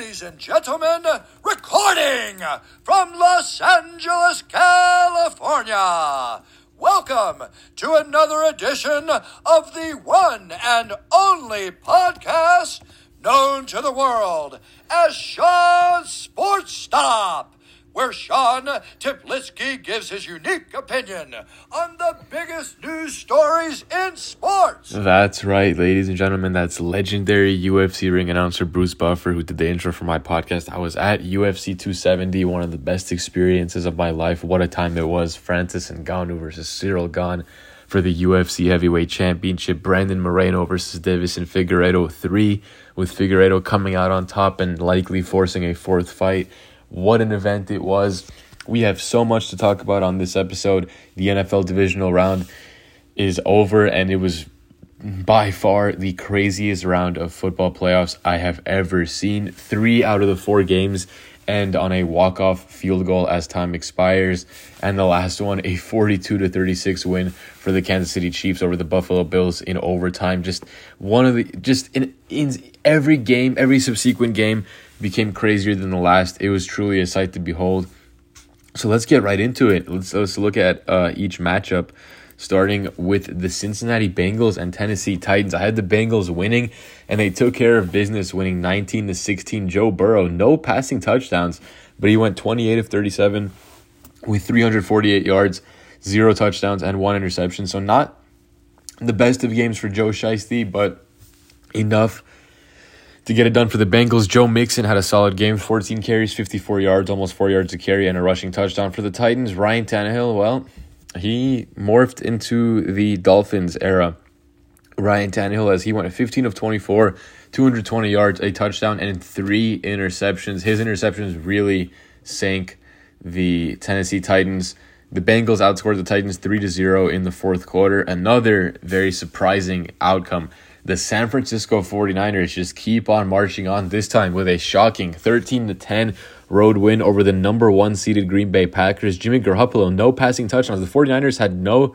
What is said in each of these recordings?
Ladies and gentlemen, recording from Los Angeles, California. Welcome to another edition of the one and only podcast known to the world as Sean's Sports Stop where Sean Tiplitsky gives his unique opinion on the biggest news stories in sports. That's right, ladies and gentlemen. That's legendary UFC ring announcer Bruce Buffer who did the intro for my podcast. I was at UFC 270, one of the best experiences of my life. What a time it was. Francis Ngannou versus Cyril Gane for the UFC Heavyweight Championship. Brandon Moreno versus Deiveson Figueiredo 3, with Figueiredo coming out on top and likely forcing a fourth fight. What an event it was. We have so much to talk about on this episode. The NFL divisional round is over, and it was by far the craziest round of football playoffs I have ever seen. Three out of the four games end on a walk-off field goal as time expires, and the last one a 42 to 36 win for the Kansas City Chiefs over the Buffalo Bills in overtime. Just one of the just in in every game, every subsequent game became crazier than the last. It was truly a sight to behold. So let's get right into it. Let's let's look at uh, each matchup, starting with the Cincinnati Bengals and Tennessee Titans. I had the Bengals winning, and they took care of business, winning nineteen to sixteen. Joe Burrow, no passing touchdowns, but he went twenty eight of thirty seven with three hundred forty eight yards, zero touchdowns, and one interception. So not the best of games for Joe Shiesty, but enough to get it done for the Bengals, Joe Mixon had a solid game 14 carries, 54 yards, almost 4 yards to carry, and a rushing touchdown for the Titans. Ryan Tannehill, well, he morphed into the Dolphins era. Ryan Tannehill, as he went 15 of 24, 220 yards, a touchdown, and three interceptions. His interceptions really sank the Tennessee Titans. The Bengals outscored the Titans 3 to 0 in the fourth quarter. Another very surprising outcome the San Francisco 49ers just keep on marching on this time with a shocking 13 to 10 road win over the number 1 seeded Green Bay Packers. Jimmy Garoppolo no passing touchdowns. The 49ers had no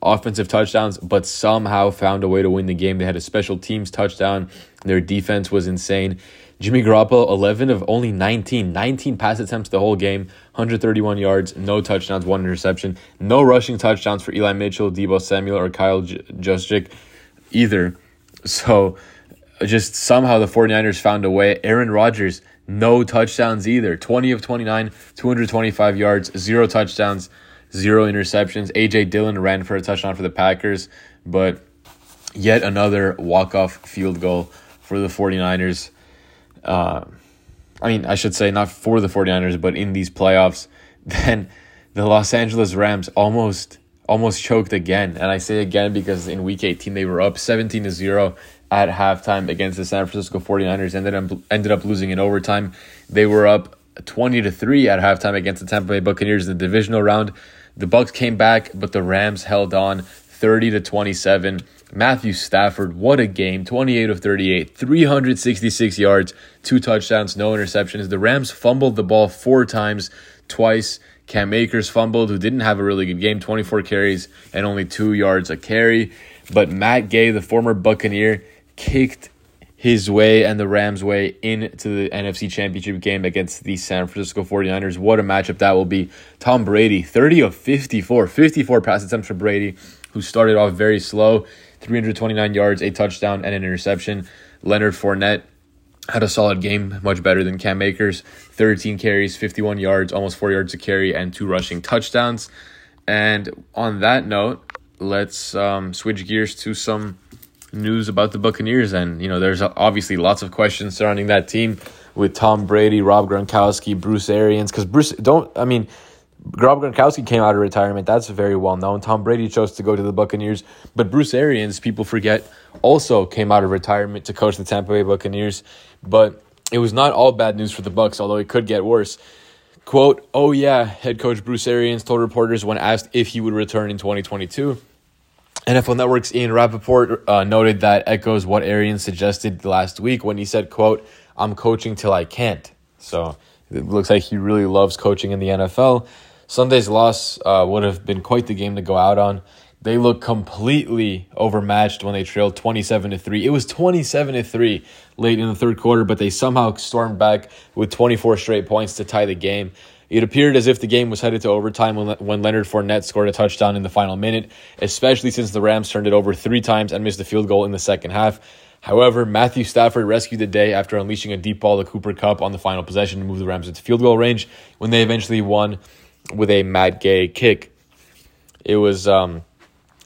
offensive touchdowns but somehow found a way to win the game. They had a special teams touchdown. Their defense was insane. Jimmy Garoppolo 11 of only 19, 19 pass attempts the whole game, 131 yards, no touchdowns, one interception, no rushing touchdowns for Eli Mitchell, Deebo Samuel or Kyle Juszczyk either. So just somehow the 49ers found a way. Aaron Rodgers, no touchdowns either. 20 of 29, 225 yards, zero touchdowns, zero interceptions. AJ Dillon ran for a touchdown for the Packers, but yet another walk-off field goal for the 49ers. Uh, I mean, I should say not for the 49ers, but in these playoffs. Then the Los Angeles Rams almost almost choked again. And I say again because in week 18 they were up 17 to 0 at halftime against the San Francisco 49ers ended up ended up losing in overtime. They were up 20 to 3 at halftime against the Tampa Bay Buccaneers in the divisional round. The Bucks came back, but the Rams held on 30 to 27. Matthew Stafford, what a game. 28 of 38, 366 yards, two touchdowns, no interceptions. The Rams fumbled the ball four times, twice Cam Akers fumbled, who didn't have a really good game, 24 carries and only two yards a carry. But Matt Gay, the former Buccaneer, kicked his way and the Rams' way into the NFC Championship game against the San Francisco 49ers. What a matchup that will be. Tom Brady, 30 of 54, 54 pass attempts for Brady, who started off very slow, 329 yards, a touchdown, and an interception. Leonard Fournette, had a solid game, much better than Cam Akers. 13 carries, 51 yards, almost four yards to carry, and two rushing touchdowns. And on that note, let's um, switch gears to some news about the Buccaneers. And, you know, there's obviously lots of questions surrounding that team with Tom Brady, Rob Gronkowski, Bruce Arians. Because Bruce, don't, I mean, Rob Gronkowski came out of retirement. That's very well known. Tom Brady chose to go to the Buccaneers, but Bruce Arians, people forget, also came out of retirement to coach the Tampa Bay Buccaneers. But it was not all bad news for the Bucks, although it could get worse. Quote, oh yeah, head coach Bruce Arians told reporters when asked if he would return in 2022. NFL Network's Ian Rapoport uh, noted that echoes what Arians suggested last week when he said, quote, I'm coaching till I can't. So it looks like he really loves coaching in the NFL. Sunday's loss uh, would have been quite the game to go out on. They look completely overmatched when they trailed 27 to 3. It was 27 to 3 late in the third quarter, but they somehow stormed back with 24 straight points to tie the game. It appeared as if the game was headed to overtime when, when Leonard Fournette scored a touchdown in the final minute, especially since the Rams turned it over three times and missed a field goal in the second half. However, Matthew Stafford rescued the day after unleashing a deep ball to Cooper Kupp on the final possession to move the Rams into field goal range when they eventually won with a Matt Gay kick. It was um,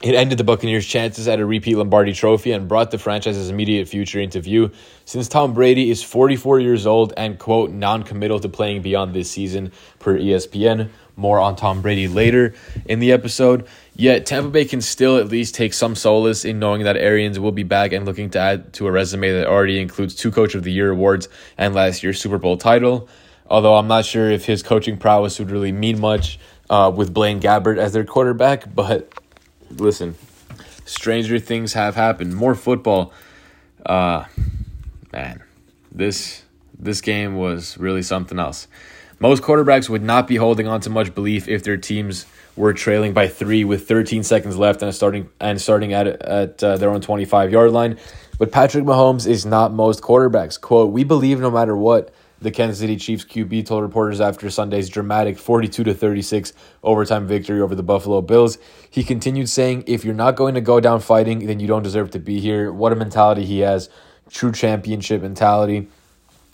it ended the Buccaneers' chances at a repeat Lombardi trophy and brought the franchise's immediate future into view. Since Tom Brady is 44 years old and, quote, non committal to playing beyond this season, per ESPN. More on Tom Brady later in the episode. Yet, Tampa Bay can still at least take some solace in knowing that Arians will be back and looking to add to a resume that already includes two Coach of the Year awards and last year's Super Bowl title. Although I'm not sure if his coaching prowess would really mean much uh, with Blaine Gabbert as their quarterback, but listen, stranger things have happened. More football. Uh, man, this this game was really something else. Most quarterbacks would not be holding on to much belief if their teams were trailing by three with 13 seconds left and starting and starting at at uh, their own 25 yard line. But Patrick Mahomes is not most quarterbacks. "Quote: We believe no matter what." The Kansas City Chiefs QB told reporters after Sunday's dramatic 42 to 36 overtime victory over the Buffalo Bills. He continued saying, "If you're not going to go down fighting, then you don't deserve to be here." What a mentality he has. True championship mentality.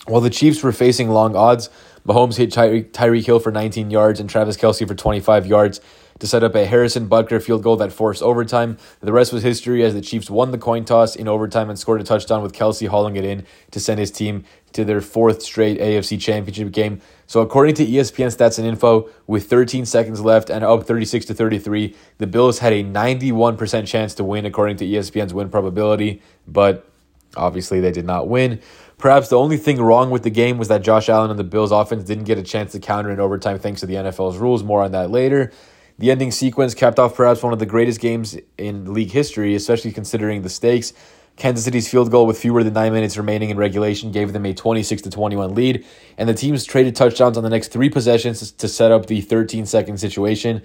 While the Chiefs were facing long odds, Mahomes hit Ty- Tyreek Hill for 19 yards and Travis Kelce for 25 yards to set up a Harrison Butker field goal that forced overtime. The rest was history as the Chiefs won the coin toss in overtime and scored a touchdown with Kelce hauling it in to send his team to their fourth straight AFC championship game. So according to ESPN stats and info, with 13 seconds left and up 36 to 33, the Bills had a 91% chance to win according to ESPN's win probability, but obviously they did not win. Perhaps the only thing wrong with the game was that Josh Allen and the Bills offense didn't get a chance to counter in overtime thanks to the NFL's rules. More on that later. The ending sequence capped off perhaps one of the greatest games in league history, especially considering the stakes. Kansas City's field goal with fewer than nine minutes remaining in regulation gave them a 26 to 21 lead, and the teams traded touchdowns on the next three possessions to set up the 13 second situation.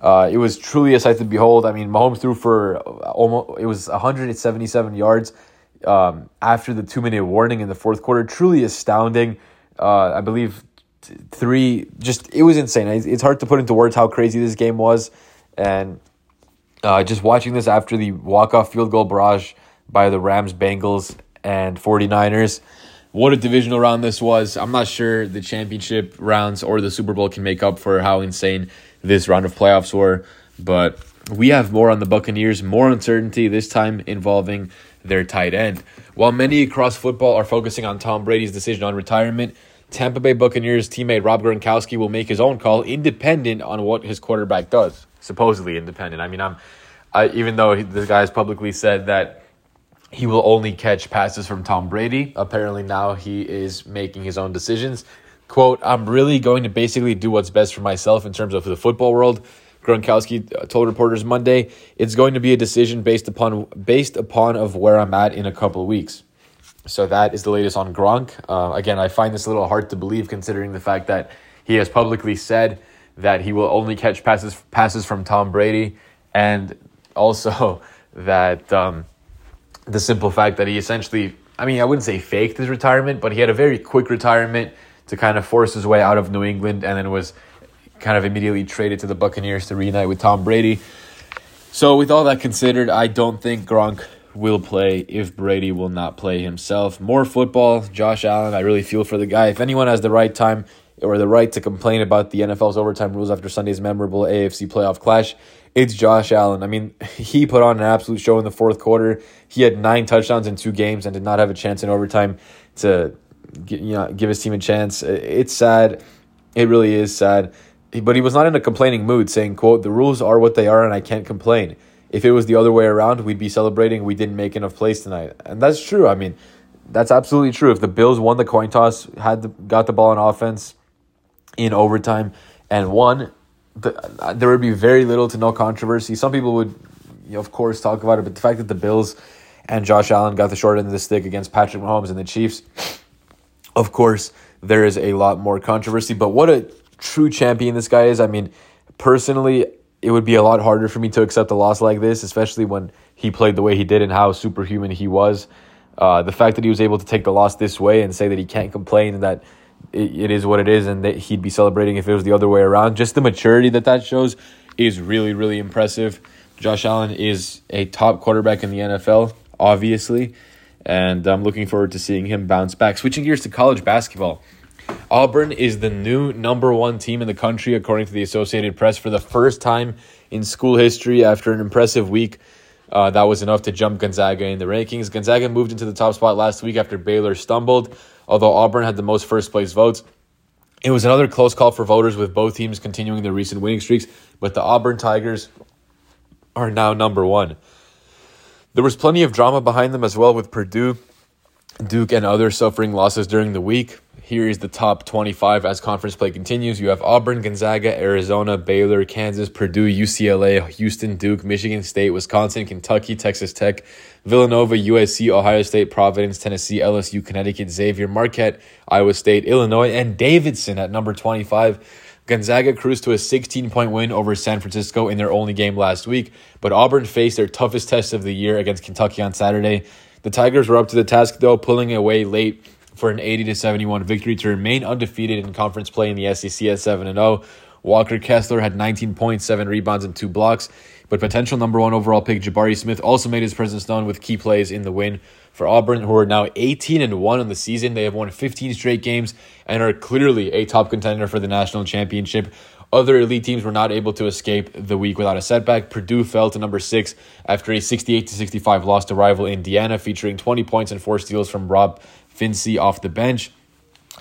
Uh, it was truly a sight to behold. I mean, Mahomes threw for almost it was 177 yards um, after the two minute warning in the fourth quarter. Truly astounding. Uh, I believe three just it was insane it's hard to put into words how crazy this game was and uh, just watching this after the walk-off field goal barrage by the rams bengals and 49ers what a divisional round this was i'm not sure the championship rounds or the super bowl can make up for how insane this round of playoffs were but we have more on the buccaneers more uncertainty this time involving their tight end while many across football are focusing on tom brady's decision on retirement Tampa Bay Buccaneers teammate Rob Gronkowski will make his own call, independent on what his quarterback does. Supposedly independent. I mean, I'm, I, even though the guy has publicly said that he will only catch passes from Tom Brady. Apparently now he is making his own decisions. Quote: I'm really going to basically do what's best for myself in terms of the football world. Gronkowski uh, told reporters Monday, "It's going to be a decision based upon based upon of where I'm at in a couple of weeks." So that is the latest on Gronk. Uh, again, I find this a little hard to believe considering the fact that he has publicly said that he will only catch passes passes from Tom Brady, and also that um, the simple fact that he essentially, I mean, I wouldn't say faked his retirement, but he had a very quick retirement to kind of force his way out of New England, and then was kind of immediately traded to the Buccaneers to reunite with Tom Brady. So, with all that considered, I don't think Gronk will play if Brady will not play himself. More football, Josh Allen. I really feel for the guy. If anyone has the right time or the right to complain about the NFL's overtime rules after Sunday's memorable AFC playoff clash, it's Josh Allen. I mean, he put on an absolute show in the fourth quarter. He had nine touchdowns in two games and did not have a chance in overtime to you know give his team a chance. It's sad. It really is sad. But he was not in a complaining mood, saying, "quote The rules are what they are, and I can't complain." if it was the other way around, we'd be celebrating we didn't make enough plays tonight. And that's true. I mean, that's absolutely true. If the Bills won the coin toss, had the, got the ball on offense in overtime, and won, the, uh, there would be very little to no controversy. Some people would, you know, of course, talk about it, but the fact that the Bills and Josh Allen got the short end of the stick against Patrick Mahomes and the Chiefs, of course, there is a lot more controversy. But what a true champion this guy is. I mean, personally, it would be a lot harder for me to accept a loss like this, especially when he played the way he did and how superhuman he was. Uh, the fact that he was able to take the loss this way and say that he can't complain and that it, it is what it is and that he'd be celebrating if it was the other way around, just the maturity that that shows is really, really impressive. Josh Allen is a top quarterback in the NFL, obviously, and I'm looking forward to seeing him bounce back. Switching gears to college basketball. Auburn is the new number one team in the country, according to the Associated Press, for the first time in school history after an impressive week. Uh, that was enough to jump Gonzaga in the rankings. Gonzaga moved into the top spot last week after Baylor stumbled, although Auburn had the most first place votes. It was another close call for voters, with both teams continuing their recent winning streaks, but the Auburn Tigers are now number one. There was plenty of drama behind them as well, with Purdue, Duke, and others suffering losses during the week. Here is the top 25 as conference play continues. You have Auburn, Gonzaga, Arizona, Baylor, Kansas, Purdue, UCLA, Houston, Duke, Michigan State, Wisconsin, Kentucky, Texas Tech, Villanova, USC, Ohio State, Providence, Tennessee, LSU, Connecticut, Xavier, Marquette, Iowa State, Illinois, and Davidson at number 25. Gonzaga cruised to a 16 point win over San Francisco in their only game last week, but Auburn faced their toughest test of the year against Kentucky on Saturday. The Tigers were up to the task, though, pulling away late for an 80 to 71 victory to remain undefeated in conference play in the SEC at 7 0. Walker Kessler had 19 points, 7 rebounds, and 2 blocks, but potential number one overall pick Jabari Smith also made his presence known with key plays in the win for Auburn, who are now 18 and 1 on the season. They have won 15 straight games and are clearly a top contender for the national championship. Other elite teams were not able to escape the week without a setback. Purdue fell to number six after a 68 65 loss to rival Indiana, featuring 20 points and four steals from Rob Phinisee off the bench.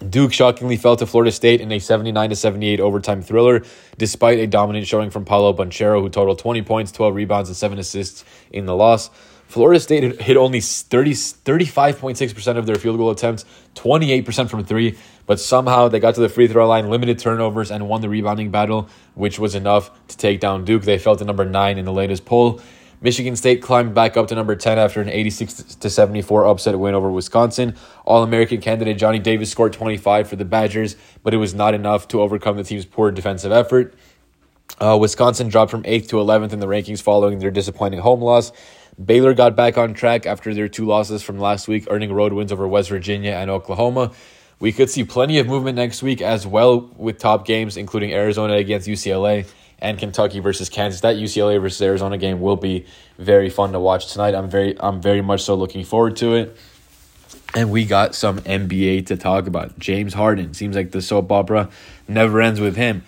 Duke shockingly fell to Florida State in a 79 78 overtime thriller, despite a dominant showing from Paolo Banchero, who totaled 20 points, 12 rebounds, and 7 assists in the loss. Florida State hit only 30, 35.6% of their field goal attempts, 28% from three, but somehow they got to the free throw line, limited turnovers, and won the rebounding battle, which was enough to take down Duke. They fell to number nine in the latest poll. Michigan State climbed back up to number 10 after an 86 to 74 upset win over Wisconsin. All American candidate Johnny Davis scored 25 for the Badgers, but it was not enough to overcome the team's poor defensive effort. Uh, Wisconsin dropped from 8th to 11th in the rankings following their disappointing home loss. Baylor got back on track after their two losses from last week, earning road wins over West Virginia and Oklahoma. We could see plenty of movement next week as well with top games, including Arizona against UCLA and Kentucky versus Kansas. That UCLA versus Arizona game will be very fun to watch tonight. I'm very I'm very much so looking forward to it. And we got some NBA to talk about. James Harden seems like the soap opera never ends with him.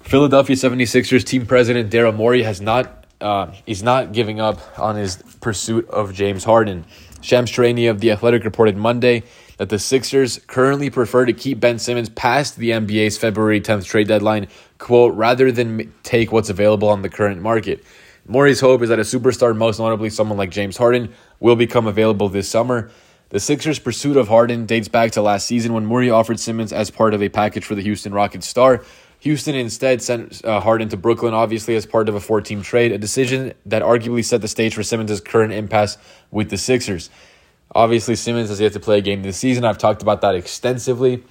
Philadelphia 76ers team president Daryl Morey has not uh, is not giving up on his pursuit of James Harden. Shams Charania of The Athletic reported Monday that the Sixers currently prefer to keep Ben Simmons past the NBA's February 10th trade deadline, quote, rather than take what's available on the current market. Morey's hope is that a superstar, most notably someone like James Harden, will become available this summer. The Sixers' pursuit of Harden dates back to last season when Morey offered Simmons as part of a package for the Houston Rockets star. Houston instead sent uh, Harden to Brooklyn, obviously as part of a four team trade, a decision that arguably set the stage for Simmons' current impasse with the Sixers. Obviously, Simmons has yet to play a game this season. I've talked about that extensively.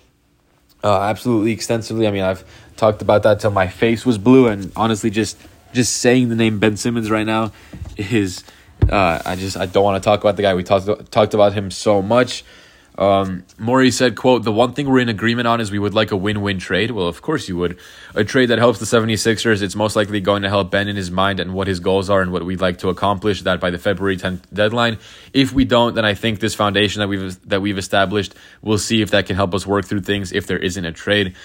Uh, absolutely extensively. I mean, I've talked about that till my face was blue, and honestly, just just saying the name Ben Simmons right now is uh, I just I don't want to talk about the guy. We talked talked about him so much. Um, Morey said, quote, the one thing we're in agreement on is we would like a win-win trade. Well, of course you would. A trade that helps the 76ers. It's most likely going to help Ben in his mind and what his goals are and what we'd like to accomplish that by the February 10th deadline. If we don't, then I think this foundation that we've, that we've established, we'll see if that can help us work through things if there isn't a trade.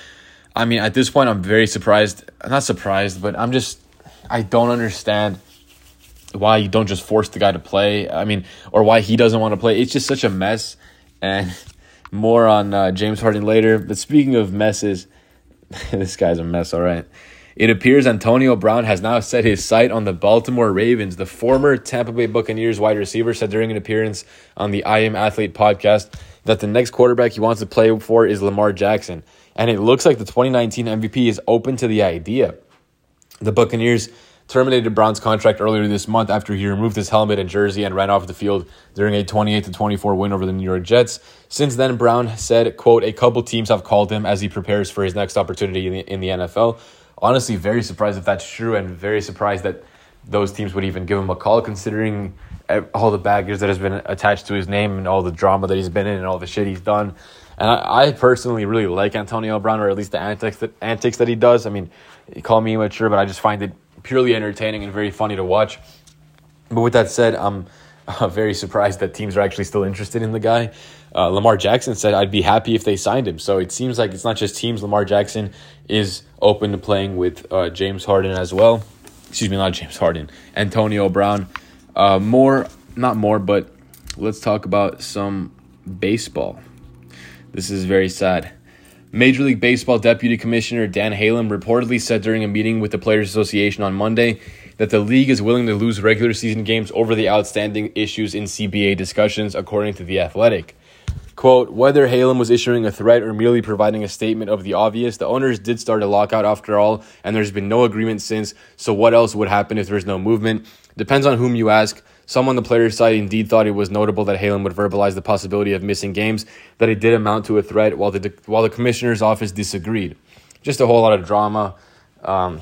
I mean, at this point, I'm very surprised. Not surprised, but I'm just, I don't understand why you don't just force the guy to play. I mean, or why he doesn't want to play. It's just such a mess and more on uh, James Harden later. But speaking of messes, this guy's a mess, all right. It appears Antonio Brown has now set his sight on the Baltimore Ravens. The former Tampa Bay Buccaneers wide receiver said during an appearance on the I Am Athlete podcast that the next quarterback he wants to play for is Lamar Jackson. And it looks like the 2019 MVP is open to the idea. The Buccaneers terminated Brown's contract earlier this month after he removed his helmet and jersey and ran off the field during a 28 to 24 win over the New York Jets. Since then, Brown said, quote, a couple teams have called him as he prepares for his next opportunity in the, in the NFL. honestly very surprised if that's true, and very surprised that those teams would even give him a call, considering all the baggage that has been attached to his name and all the drama that he's been in and all the shit he's done. And I, I personally really like Antonio Brown, or at least the antics that antics that he does. I mean, call me immature, but I just find it purely entertaining and very funny to watch. But with that said, I'm uh, very surprised that teams are actually still interested in the guy. Uh, Lamar Jackson said, I'd be happy if they signed him. So it seems like it's not just teams. Lamar Jackson is open to playing with uh, James Harden as well. Excuse me, not James Harden. Antonio Brown. Uh, more, not more, but let's talk about some baseball. This is very sad. Major League Baseball Deputy Commissioner Dan Halem reportedly said during a meeting with the Players Association on Monday that the league is willing to lose regular season games over the outstanding issues in CBA discussions, according to The Athletic. Quote, whether Halem was issuing a threat or merely providing a statement of the obvious, the owners did start a lockout after all, and there's been no agreement since, so what else would happen if there's no movement? Depends on whom you ask. Some on the players' side indeed thought it was notable that Halem would verbalize the possibility of missing games, that it did amount to a threat, while the, while the commissioner's office disagreed. Just a whole lot of drama. Um,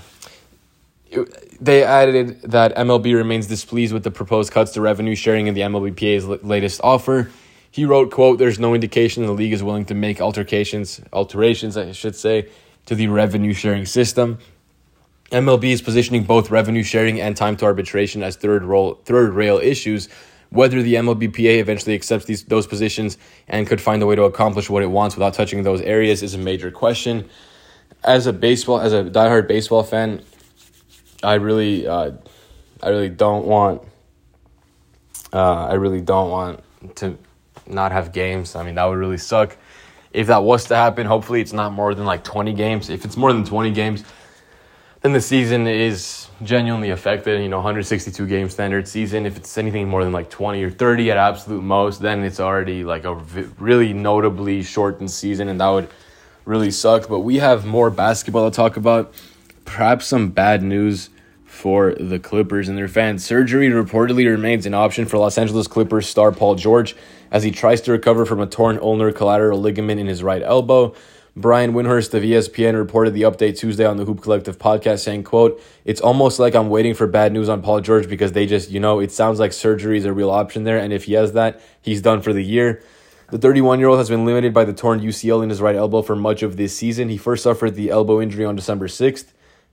they added that MLB remains displeased with the proposed cuts to revenue sharing in the MLBPA's latest offer. He wrote, quote, there's no indication the league is willing to make alterations, alterations, I should say, to the revenue sharing system. MLB is positioning both revenue sharing and time to arbitration as third role, third rail issues. Whether the MLBPA eventually accepts these those positions and could find a way to accomplish what it wants without touching those areas is a major question. As a baseball, as a diehard baseball fan, I really, uh, I really don't want, uh, I really don't want to not have games. I mean, that would really suck. If that was to happen, hopefully it's not more than like 20 games. If it's more than 20 games, then the season is genuinely affected. You know, 162 game standard season. If it's anything more than like 20 or 30 at absolute most, then it's already like a really notably shortened season, and that would really suck. But we have more basketball to talk about. Perhaps some bad news for the Clippers and their fans. Surgery reportedly remains an option for Los Angeles Clippers star Paul George as he tries to recover from a torn ulnar collateral ligament in his right elbow. Brian Windhorst of ESPN reported the update Tuesday on the Hoop Collective podcast saying, quote, It's almost like I'm waiting for bad news on Paul George because they just, you know, it sounds like surgery is a real option there. And if he has that, he's done for the year. The 31 year old has been limited by the torn UCL in his right elbow for much of this season. He first suffered the elbow injury on December 6th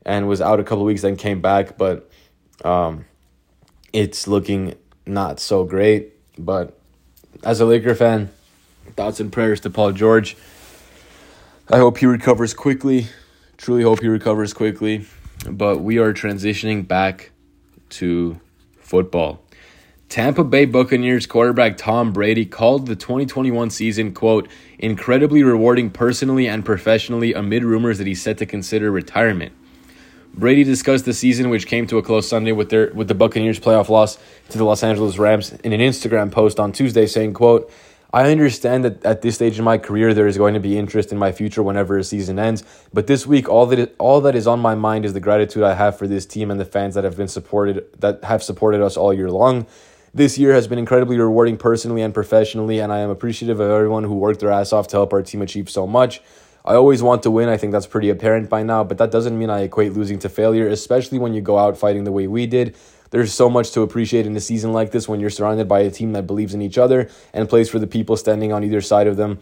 and was out a couple weeks, then came back. But um, it's looking not so great. But as a Laker fan, thoughts and prayers to Paul George. I hope he recovers quickly. Truly hope he recovers quickly. But we are transitioning back to football. Tampa Bay Buccaneers quarterback Tom Brady called the 2021 season, quote, incredibly rewarding personally and professionally amid rumors that he's set to consider retirement. Brady discussed the season, which came to a close Sunday with their with the Buccaneers' playoff loss to the Los Angeles Rams, in an Instagram post on Tuesday, saying, "quote I understand that at this stage in my career there is going to be interest in my future whenever a season ends, but this week all that all that is on my mind is the gratitude I have for this team and the fans that have been supported that have supported us all year long. This year has been incredibly rewarding personally and professionally, and I am appreciative of everyone who worked their ass off to help our team achieve so much. I always want to win. I think that's pretty apparent by now, but that doesn't mean I equate losing to failure, especially when you go out fighting the way we did. There's so much to appreciate in a season like this when you're surrounded by a team that believes in each other and plays for the people standing on either side of them.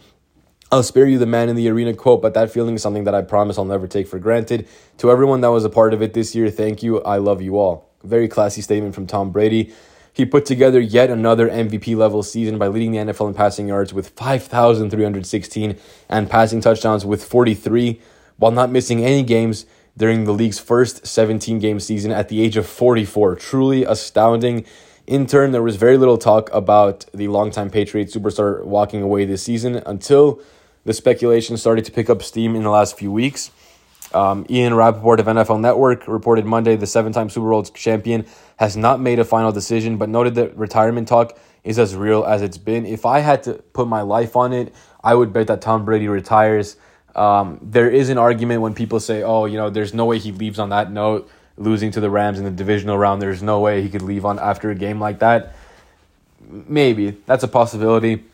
I'll spare you the man in the arena quote, but that feeling is something that I promise I'll never take for granted. To everyone that was a part of it this year, thank you. I love you all. Very classy statement from Tom Brady. He put together yet another MVP level season by leading the NFL in passing yards with 5,316 and passing touchdowns with 43 while not missing any games during the league's first 17 game season at the age of 44. Truly astounding. In turn, there was very little talk about the longtime Patriot superstar walking away this season until the speculation started to pick up steam in the last few weeks. Um, Ian Rapoport of NFL Network reported Monday the seven time Super Bowl champion has not made a final decision, but noted that retirement talk is as real as it's been. If I had to put my life on it, I would bet that Tom Brady retires um, there is an argument when people say, oh, you know, there's no way he leaves on that note, losing to the Rams in the divisional round. There's no way he could leave on after a game like that. Maybe that's a possibility.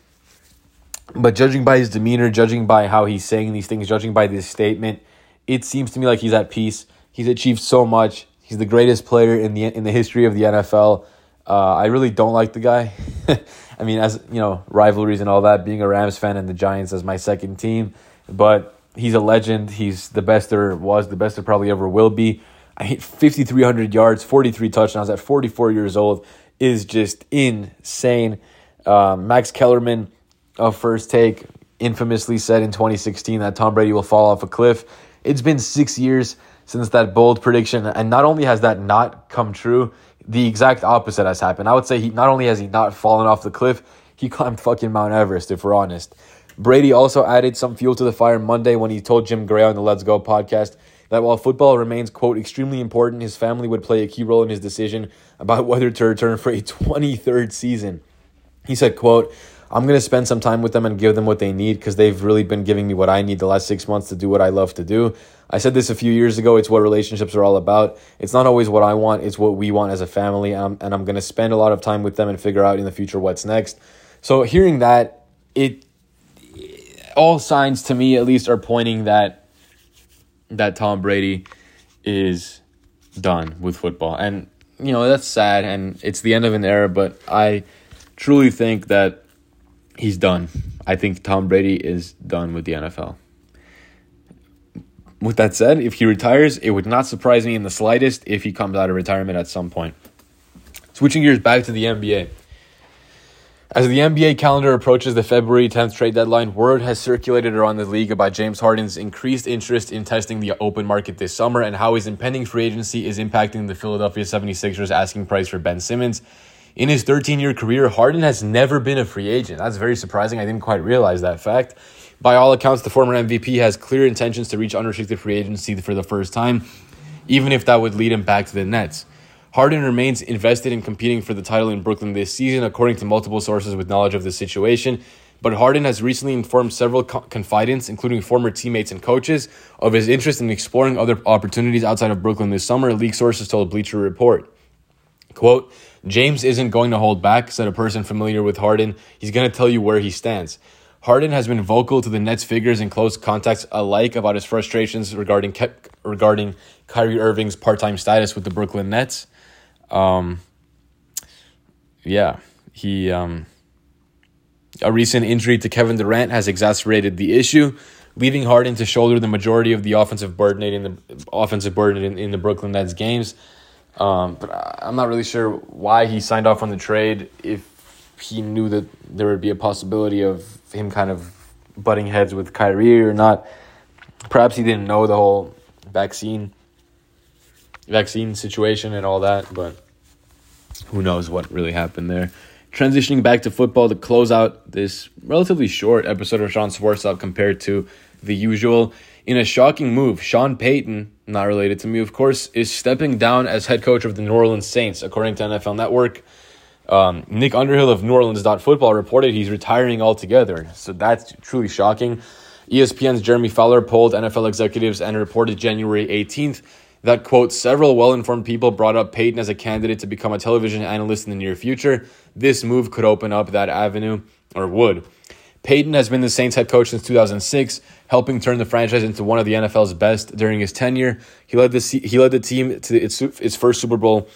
But judging by his demeanor, judging by how he's saying these things, judging by this statement, it seems to me like he's at peace He's achieved so much. He's the greatest player in the in the history of the NFL. Uh, I really don't like the guy. I mean, as you know, rivalries and all that. Being a Rams fan and the Giants as my second team, but he's a legend. He's the best there was, the best there probably ever will be. I hit 5,300 yards, 43 touchdowns at 44 years old is just insane. Um, Max Kellerman of First Take infamously said in 2016 that Tom Brady will fall off a cliff. It's been six years since that bold prediction, and not only has that not come true, the exact opposite has happened. I would say he not only has he not fallen off the cliff, he climbed fucking Mount Everest, if we're honest. Brady also added some fuel to the fire Monday when he told Jim Gray on the Let's Go podcast that while football remains, quote, extremely important, his family would play a key role in his decision about whether to return for a 23rd season. He said, quote, I'm going to spend some time with them and give them what they need because they've really been giving me what I need the last six months to do what I love to do. I said this a few years ago. It's what relationships are all about. It's not always what I want, it's what we want as a family. And I'm, and I'm going to spend a lot of time with them and figure out in the future what's next. So, hearing that, it all signs to me at least are pointing that that Tom Brady is done with football. And you know, that's sad and it's the end of an era, but I truly think that he's done. I think Tom Brady is done with the NFL. With that said, if he retires, it would not surprise me in the slightest if he comes out of retirement at some point. Switching gears back to the NBA. As the NBA calendar approaches the February 10th trade deadline, word has circulated around the league about James Harden's increased interest in testing the open market this summer and how his impending free agency is impacting the Philadelphia 76ers asking price for Ben Simmons. In his 13 year career, Harden has never been a free agent. That's very surprising. I didn't quite realize that fact. By all accounts, the former MVP has clear intentions to reach unrestricted free agency for the first time, even if that would lead him back to the Nets. Harden remains invested in competing for the title in Brooklyn this season, according to multiple sources with knowledge of the situation. But Harden has recently informed several co- confidants, including former teammates and coaches, of his interest in exploring other opportunities outside of Brooklyn this summer, league sources told Bleacher Report. Quote, James isn't going to hold back, said a person familiar with Harden. He's going to tell you where he stands. Harden has been vocal to the Nets figures and close contacts alike about his frustrations regarding regarding Kyrie Irving's part-time status with the Brooklyn Nets. Um, yeah, he um, a recent injury to Kevin Durant has exacerbated the issue, leaving Harden to shoulder the majority of the offensive burden in the offensive burden in, in the Brooklyn Nets games. Um, but I'm not really sure why he signed off on the trade if he knew that there would be a possibility of him kind of butting heads with Kyrie or not. Perhaps he didn't know the whole vaccine vaccine situation and all that, but who knows what really happened there. Transitioning back to football to close out this relatively short episode of Sean's Sports Stop compared to the usual. In a shocking move, Sean Payton, not related to me, of course, is stepping down as head coach of the New Orleans Saints, according to NFL Network. Um, Nick Underhill of New Orleans.football reported he's retiring altogether. So that's truly shocking. ESPN's Jeremy Fowler polled NFL executives and reported January 18th that quote several well-informed people brought up Payton as a candidate to become a television analyst in the near future. This move could open up that avenue or would. Payton has been the Saints head coach since 2006, helping turn the franchise into one of the NFL's best during his tenure. He led the he led the team to its its first Super Bowl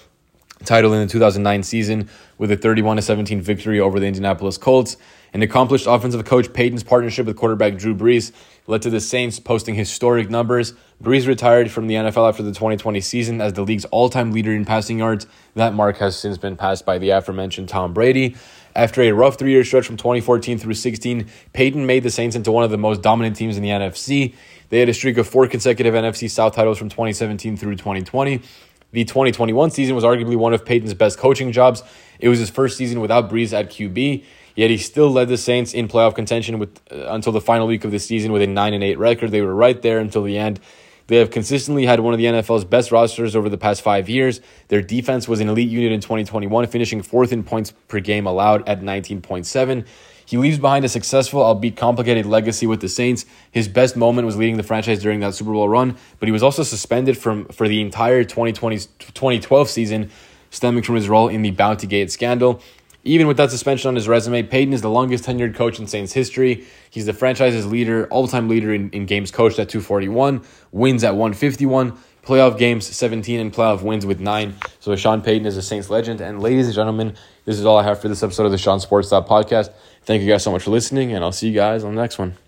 title in the 2009 season with a 31 17 victory over the Indianapolis Colts. An accomplished offensive coach, Payton's partnership with quarterback Drew Brees led to the Saints posting historic numbers. Brees retired from the NFL after the 2020 season as the league's all time leader in passing yards. That mark has since been passed by the aforementioned Tom Brady. After a rough three year stretch from 2014 through 16, Payton made the Saints into one of the most dominant teams in the NFC. They had a streak of four consecutive NFC South titles from 2017 through 2020. The 2021 season was arguably one of Payton's best coaching jobs. It was his first season without Brees at QB. Yet he still led the Saints in playoff contention with uh, until the final week of the season with a 9 and 8 record. They were right there until the end. They have consistently had one of the NFL's best rosters over the past five years. Their defense was an elite unit in 2021, finishing fourth in points per game allowed at 19.7. He leaves behind a successful, albeit complicated, legacy with the Saints. His best moment was leading the franchise during that Super Bowl run, but he was also suspended from for the entire 2020 2012 season, stemming from his role in the Bounty Gate scandal. Even with that suspension on his resume, Payton is the longest tenured coach in Saints history. He's the franchise's leader, all time leader in, in games coached at 241, wins at 151, playoff games 17, and playoff wins with 9. So Sean Payton is a Saints legend. And ladies and gentlemen, this is all I have for this episode of the Sean Sports podcast. Thank you guys so much for listening, and I'll see you guys on the next one.